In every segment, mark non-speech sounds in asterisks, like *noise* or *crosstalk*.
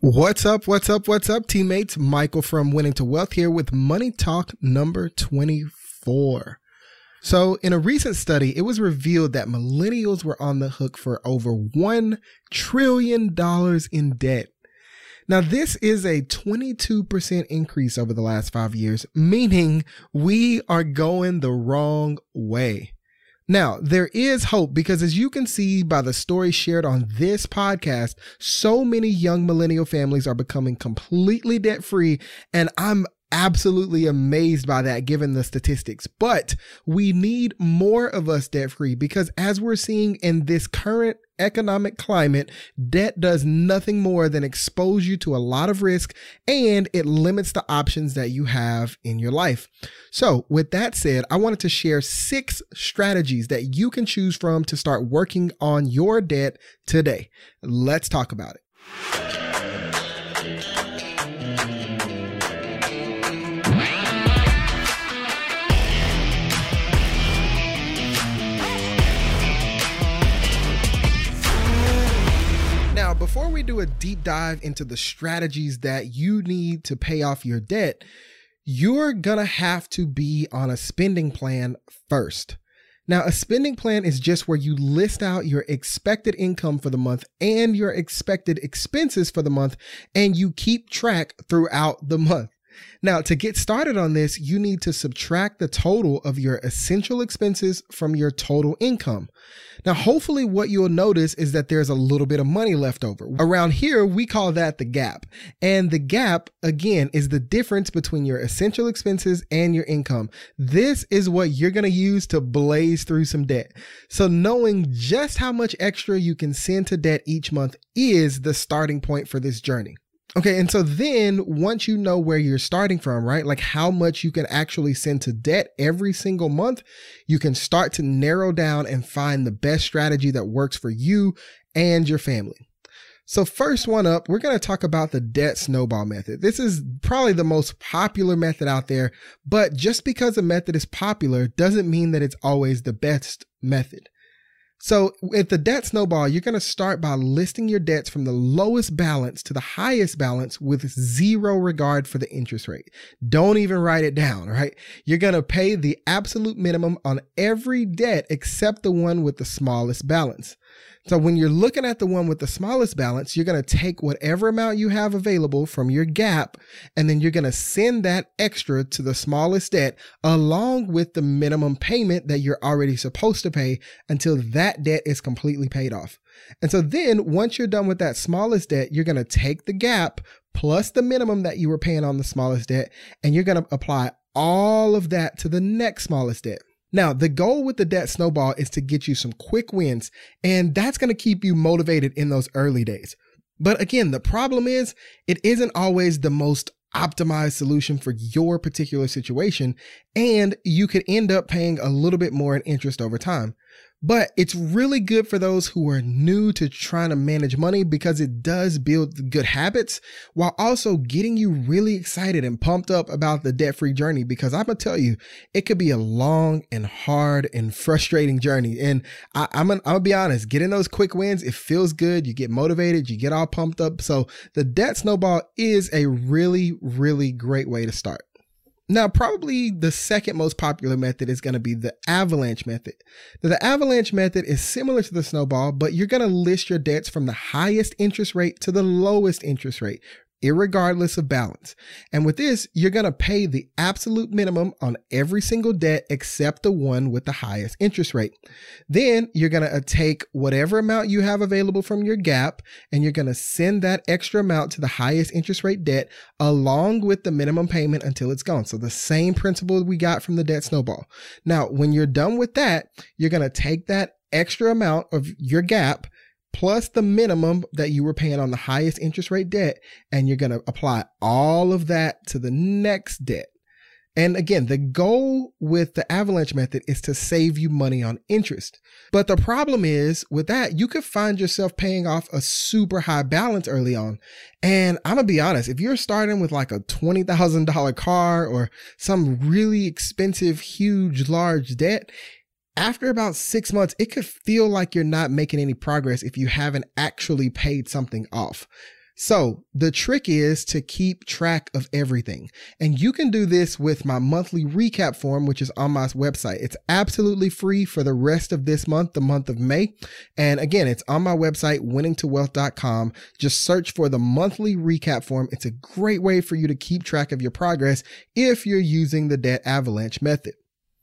What's up? What's up? What's up, teammates? Michael from Winning to Wealth here with Money Talk number 24. So, in a recent study, it was revealed that millennials were on the hook for over $1 trillion in debt. Now, this is a 22% increase over the last five years, meaning we are going the wrong way. Now, there is hope because as you can see by the story shared on this podcast, so many young millennial families are becoming completely debt free. And I'm absolutely amazed by that given the statistics. But we need more of us debt free because as we're seeing in this current economic climate, debt does nothing more than expose you to a lot of risk and it limits the options that you have in your life. So, with that said, I wanted to share six strategies that you can choose from to start working on your debt today. Let's talk about it. Do a deep dive into the strategies that you need to pay off your debt, you're gonna have to be on a spending plan first. Now, a spending plan is just where you list out your expected income for the month and your expected expenses for the month, and you keep track throughout the month. Now, to get started on this, you need to subtract the total of your essential expenses from your total income. Now, hopefully, what you'll notice is that there's a little bit of money left over. Around here, we call that the gap. And the gap, again, is the difference between your essential expenses and your income. This is what you're going to use to blaze through some debt. So, knowing just how much extra you can send to debt each month is the starting point for this journey. Okay. And so then once you know where you're starting from, right? Like how much you can actually send to debt every single month, you can start to narrow down and find the best strategy that works for you and your family. So first one up, we're going to talk about the debt snowball method. This is probably the most popular method out there, but just because a method is popular doesn't mean that it's always the best method. So with the debt snowball, you're going to start by listing your debts from the lowest balance to the highest balance with zero regard for the interest rate. Don't even write it down, right? You're going to pay the absolute minimum on every debt except the one with the smallest balance. So when you're looking at the one with the smallest balance, you're going to take whatever amount you have available from your gap, and then you're going to send that extra to the smallest debt along with the minimum payment that you're already supposed to pay until that debt is completely paid off. And so then once you're done with that smallest debt, you're going to take the gap plus the minimum that you were paying on the smallest debt, and you're going to apply all of that to the next smallest debt. Now, the goal with the debt snowball is to get you some quick wins, and that's going to keep you motivated in those early days. But again, the problem is it isn't always the most optimized solution for your particular situation, and you could end up paying a little bit more in interest over time. But it's really good for those who are new to trying to manage money because it does build good habits while also getting you really excited and pumped up about the debt free journey. Because I'm going to tell you, it could be a long and hard and frustrating journey. And I, am going to be honest, getting those quick wins, it feels good. You get motivated, you get all pumped up. So the debt snowball is a really, really great way to start. Now, probably the second most popular method is going to be the avalanche method. Now, the avalanche method is similar to the snowball, but you're going to list your debts from the highest interest rate to the lowest interest rate, irregardless of balance. And with this, you're going to pay the absolute minimum on every single debt except the one with the highest interest rate. Then you're going to uh, take whatever amount you have available from your gap and you're going to send that extra amount to the highest interest rate debt along with the minimum payment until it's gone. So the same principle we got from the debt snowball. Now, when you're done with that, you're going to take that extra amount of your gap plus the minimum that you were paying on the highest interest rate debt. And you're going to apply all of that to the next debt. And again, the goal with the avalanche method is to save you money on interest. But the problem is with that, you could find yourself paying off a super high balance early on. And I'm going to be honest, if you're starting with like a $20,000 car or some really expensive, huge, large debt, after about six months, it could feel like you're not making any progress if you haven't actually paid something off. So the trick is to keep track of everything. And you can do this with my monthly recap form, which is on my website. It's absolutely free for the rest of this month, the month of May. And again, it's on my website, winningtowealth.com. Just search for the monthly recap form. It's a great way for you to keep track of your progress if you're using the debt avalanche method.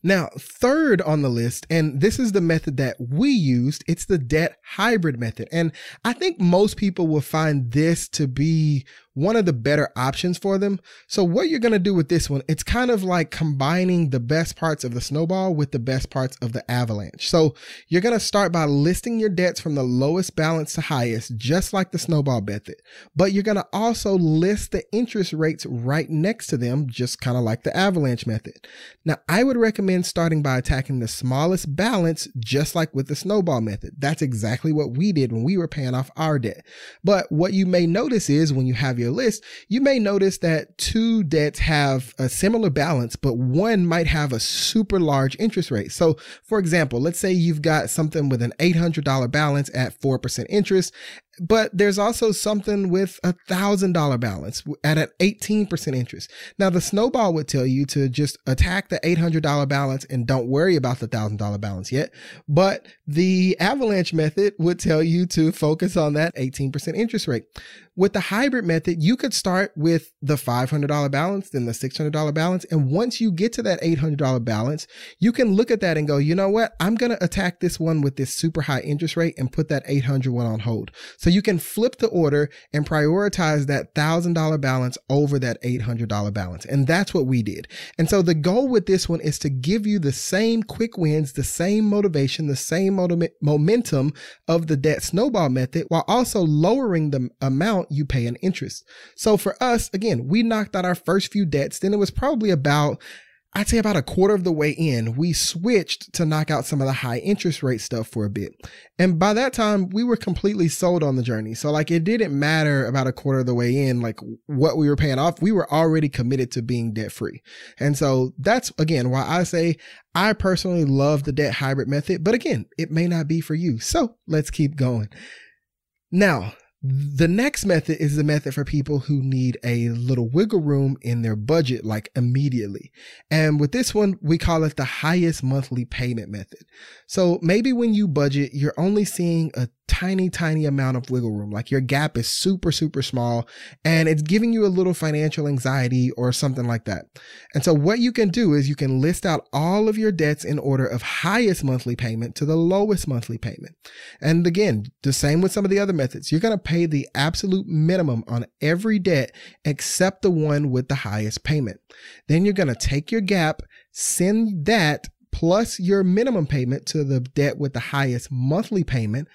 Now, third on the list, and this is the method that we used, it's the debt hybrid method. And I think most people will find this to be one of the better options for them. So what you're going to do with this one, it's kind of like combining the best parts of the snowball with the best parts of the avalanche. So you're going to start by listing your debts from the lowest balance to highest, just like the snowball method. But you're going to also list the interest rates right next to them, just kind of like the avalanche method. Now, I would recommend starting by attacking the smallest balance, just like with the snowball method. That's exactly what we did when we were paying off our debt. But what you may notice is when you have your list, you may notice that two debts have a similar balance, but one might have a super large interest rate. So, for example, let's say you've got something with an $800 balance at 4% interest but there's also something with a thousand dollar balance at an 18% interest. Now the snowball would tell you to just attack the $800 balance and don't worry about the thousand dollar balance yet. But the avalanche method would tell you to focus on that 18% interest rate. With the hybrid method, you could start with the $500 balance, then the $600 balance. And once you get to that $800 balance, you can look at that and go, you know what? I'm going to attack this one with this super high interest rate and put that 800 one on hold. So you can flip the order and prioritize that $1,000 balance over that $800 balance. And that's what we did. And so the goal with this one is to give you the same quick wins, the same motivation, the same momentum of the debt snowball method while also lowering the amount amount you pay in interest. So for us, again, we knocked out our first few debts. Then it was probably about I'd say about a quarter of the way in, we switched to knock out some of the high interest rate stuff for a bit. And by that time, we were completely sold on the journey. So like it didn't matter about a quarter of the way in, like what we were paying off. We were already committed to being debt free. And so that's again why I say I personally love the debt hybrid method, but again, it may not be for you. So let's keep going. Now, the next method is the method for people who need a little wiggle room in their budget, like immediately. And with this one, we call it the highest monthly payment method. So maybe when you budget, you're only seeing a tiny, tiny amount of wiggle room. Like your gap is super, super small and it's giving you a little financial anxiety or something like that. And so what you can do is you can list out all of your debts in order of highest monthly payment to the lowest monthly payment. And again, the same with some of the other methods. You're going to pay the absolute minimum on every debt except the one with the highest payment. Then you're going to take your gap, send that plus your minimum payment to the debt with the highest monthly payment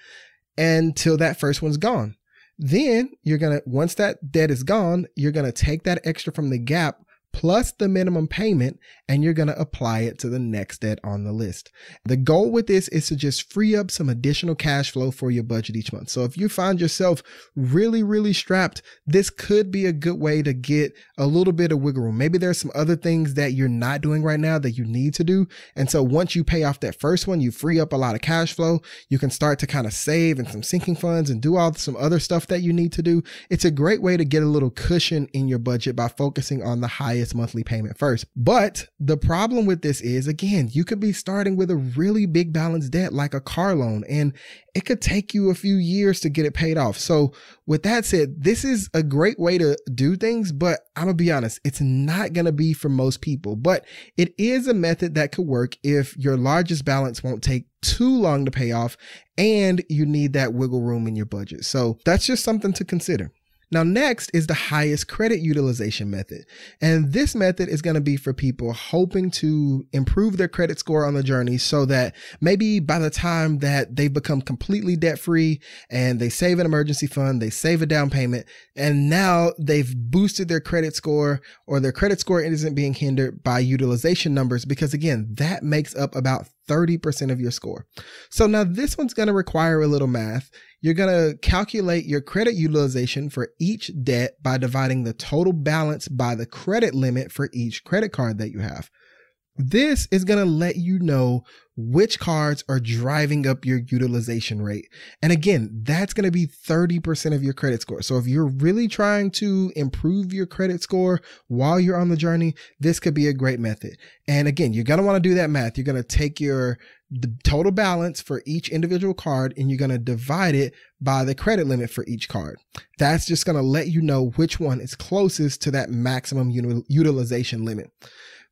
until that first one's gone. Then you're going to, once that debt is gone, you're going to take that extra from the gap plus the minimum payment, and you're going to apply it to the next debt on the list. The goal with this is to just free up some additional cash flow for your budget each month. So if you find yourself really, really strapped, this could be a good way to get a little bit of wiggle room. Maybe there's some other things that you're not doing right now that you need to do. And so once you pay off that first one, you free up a lot of cash flow. You can start to kind of save and some sinking funds and do all some other stuff that you need to do. It's a great way to get a little cushion in your budget by focusing on the highest highest monthly payment first. But the problem with this is, again, you could be starting with a really big balance debt like a car loan, and it could take you a few years to get it paid off. So, with that said, this is a great way to do things, but I'm gonna be honest, it's not gonna be for most people. But it is a method that could work if your largest balance won't take too long to pay off and you need that wiggle room in your budget. So, that's just something to consider. Now, next is the highest credit utilization method. And this method is going to be for people hoping to improve their credit score on the journey so that maybe by the time that they've become completely debt free and they save an emergency fund, they save a down payment, and now they've boosted their credit score or their credit score isn't being hindered by utilization numbers because again, that makes up about 30% of your score. So now this one's going to require a little math. You're going to calculate your credit utilization for each debt by dividing the total balance by the credit limit for each credit card that you have. This is going to let you know which cards are driving up your utilization rate. And again, that's going to be 30% of your credit score. So if you're really trying to improve your credit score while you're on the journey, this could be a great method. And again, you're going to want to do that math. You're going to take your the total balance for each individual card and you're going to divide it by the credit limit for each card. That's just going to let you know which one is closest to that maximum utilization limit.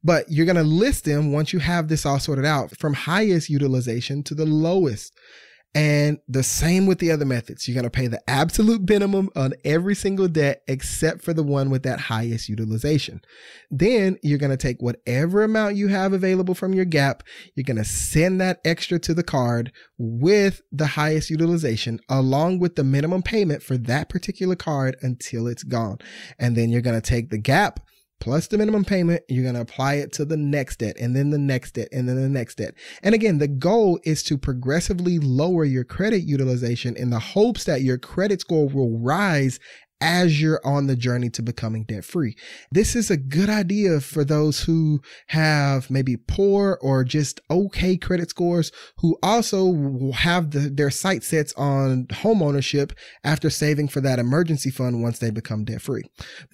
But you're going to list them once you have this all sorted out from highest utilization to the lowest. And the same with the other methods. You're going to pay the absolute minimum on every single debt except for the one with that highest utilization. Then you're going to take whatever amount you have available from your gap. You're going to send that extra to the card with the highest utilization along with the minimum payment for that particular card until it's gone. And then you're going to take the gap plus the minimum payment, you're going to apply it to the next debt and then the next debt and then the next debt. And again, the goal is to progressively lower your credit utilization in the hopes that your credit score will rise as you're on the journey to becoming debt free. This is a good idea for those who have maybe poor or just okay credit scores who also have the, their sight sets on home ownership after saving for that emergency fund once they become debt free.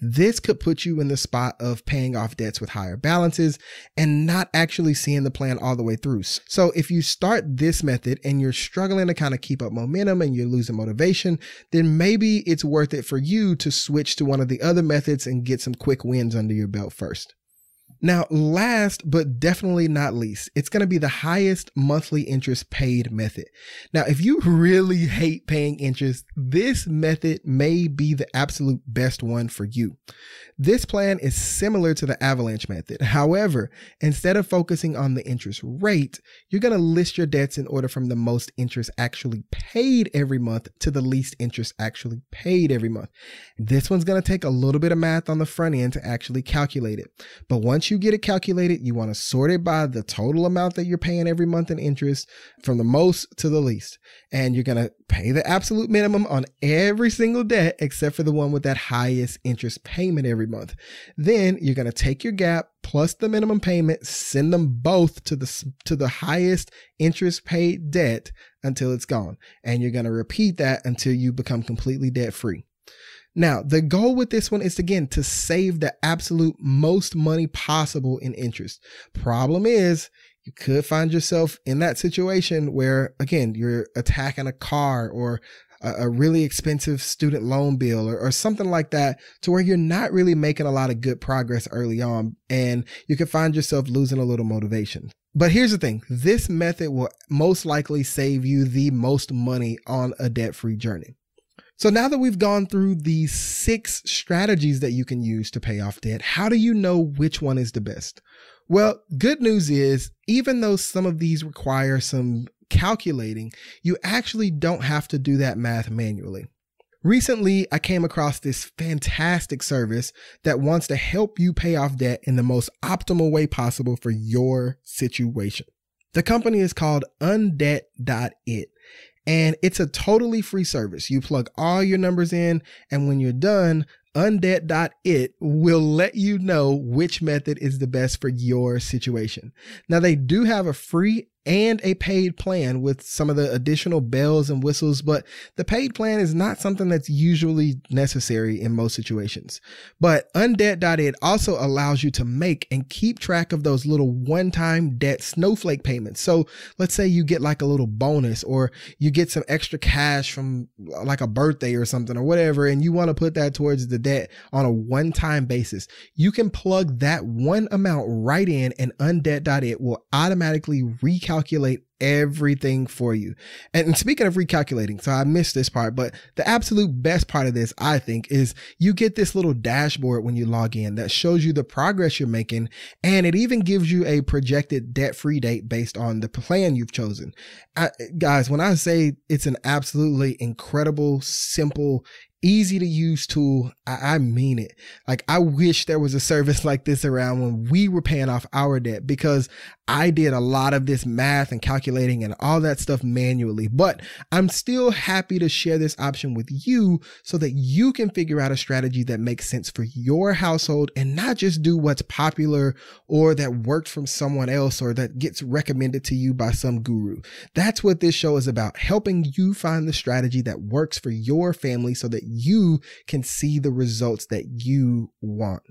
This could put you in the spot of paying off debts with higher balances and not actually seeing the plan all the way through. So if you start this method and you're struggling to kind of keep up momentum and you're losing motivation, then maybe it's worth it for you you to switch to one of the other methods and get some quick wins under your belt first. Now, last but definitely not least, it's going to be the highest monthly interest paid method. Now, if you really hate paying interest, this method may be the absolute best one for you. This plan is similar to the avalanche method. However, instead of focusing on the interest rate, you're going to list your debts in order from the most interest actually paid every month to the least interest actually paid every month. This one's going to take a little bit of math on the front end to actually calculate it. But once you get it calculated, you want to sort it by the total amount that you're paying every month in interest from the most to the least. And you're going to pay the absolute minimum on every single debt except for the one with that highest interest payment every month. Then you're going to take your gap plus the minimum payment, send them both to the to the highest interest paid debt until it's gone. And you're going to repeat that until you become completely debt free. Now, the goal with this one is again to save the absolute most money possible in interest. Problem is, you could find yourself in that situation where, again, you're attacking a car or a, really expensive student loan bill or, or something like that to where you're not really making a lot of good progress early on and you could find yourself losing a little motivation. But here's the thing this method will most likely save you the most money on a debt free journey. So now that we've gone through the six strategies that you can use to pay off debt, how do you know which one is the best? Well, good news is even though some of these require some calculating, you actually don't have to do that math manually. Recently, I came across this fantastic service that wants to help you pay off debt in the most optimal way possible for your situation. The company is called undebt.it and it's a totally free service. You plug all your numbers in, and when you're done, undebt.it will let you know which method is the best for your situation. Now, they do have a free and a paid plan with some of the additional bells and whistles, but the paid plan is not something that's usually necessary in most situations. But undebt.it also allows you to make and keep track of those little one-time debt snowflake payments. So let's say you get like a little bonus or you get some extra cash from like a birthday or something or whatever, and you want to put that towards the debt on a one-time basis. You can plug that one amount right in and undebt.it will automatically recalculate recalculate everything for you. And speaking of recalculating, so I missed this part, but the absolute best part of this, I think, is you get this little dashboard when you log in that shows you the progress you're making. And it even gives you a projected debt free date based on the plan you've chosen. I, guys, when I say it's an absolutely incredible, simple, easy to use tool. I, I, mean it. Like I wish there was a service *laughs* like this around when we were paying off our debt because I did a lot of this math and calculating and all that stuff manually, but I'm still happy to share this option with you so that you can figure out a strategy that makes sense for your household and not just do what's popular or that worked from someone else or that gets recommended to you by some guru. That's what this show is about, helping you find the strategy that works for your family so that you can see the results that you want.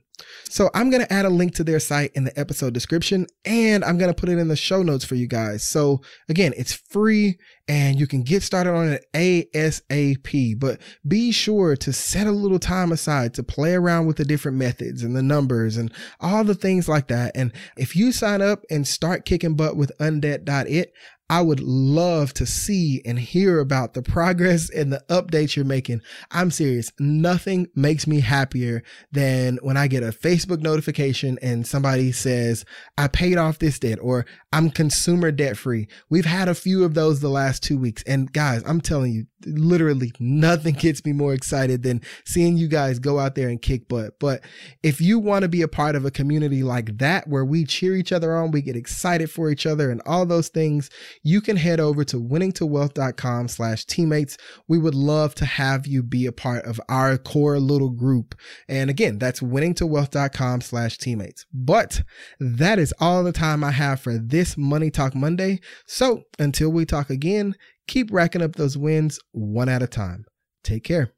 So I'm going to add a link to their site in the episode description and I'm going to put it in the show notes for you guys. So again, it's free and you can get started on it ASAP, but be sure to set a little time aside to play around with the different methods and the numbers and all the things like that. And if you sign up and start kicking butt with undebt.it, I would love to see and hear about the progress and the updates you're making. I'm serious. Nothing makes me happier than when I get a Facebook notification and somebody says, I paid off this debt or I'm consumer debt free. We've had a few of those the last two weeks. And guys, I'm telling you, literally nothing gets me more excited than seeing you guys go out there and kick butt. But if you want to be a part of a community like that, where we cheer each other on, we get excited for each other and all those things, you can head over to winningtowealth.com slash teammates. We would love to have you be a part of our core little group. And again, that's winningtowealth.com slash teammates. But that is all the time I have for this Money Talk Monday. So until we talk again, Keep racking up those wins one at a time. Take care.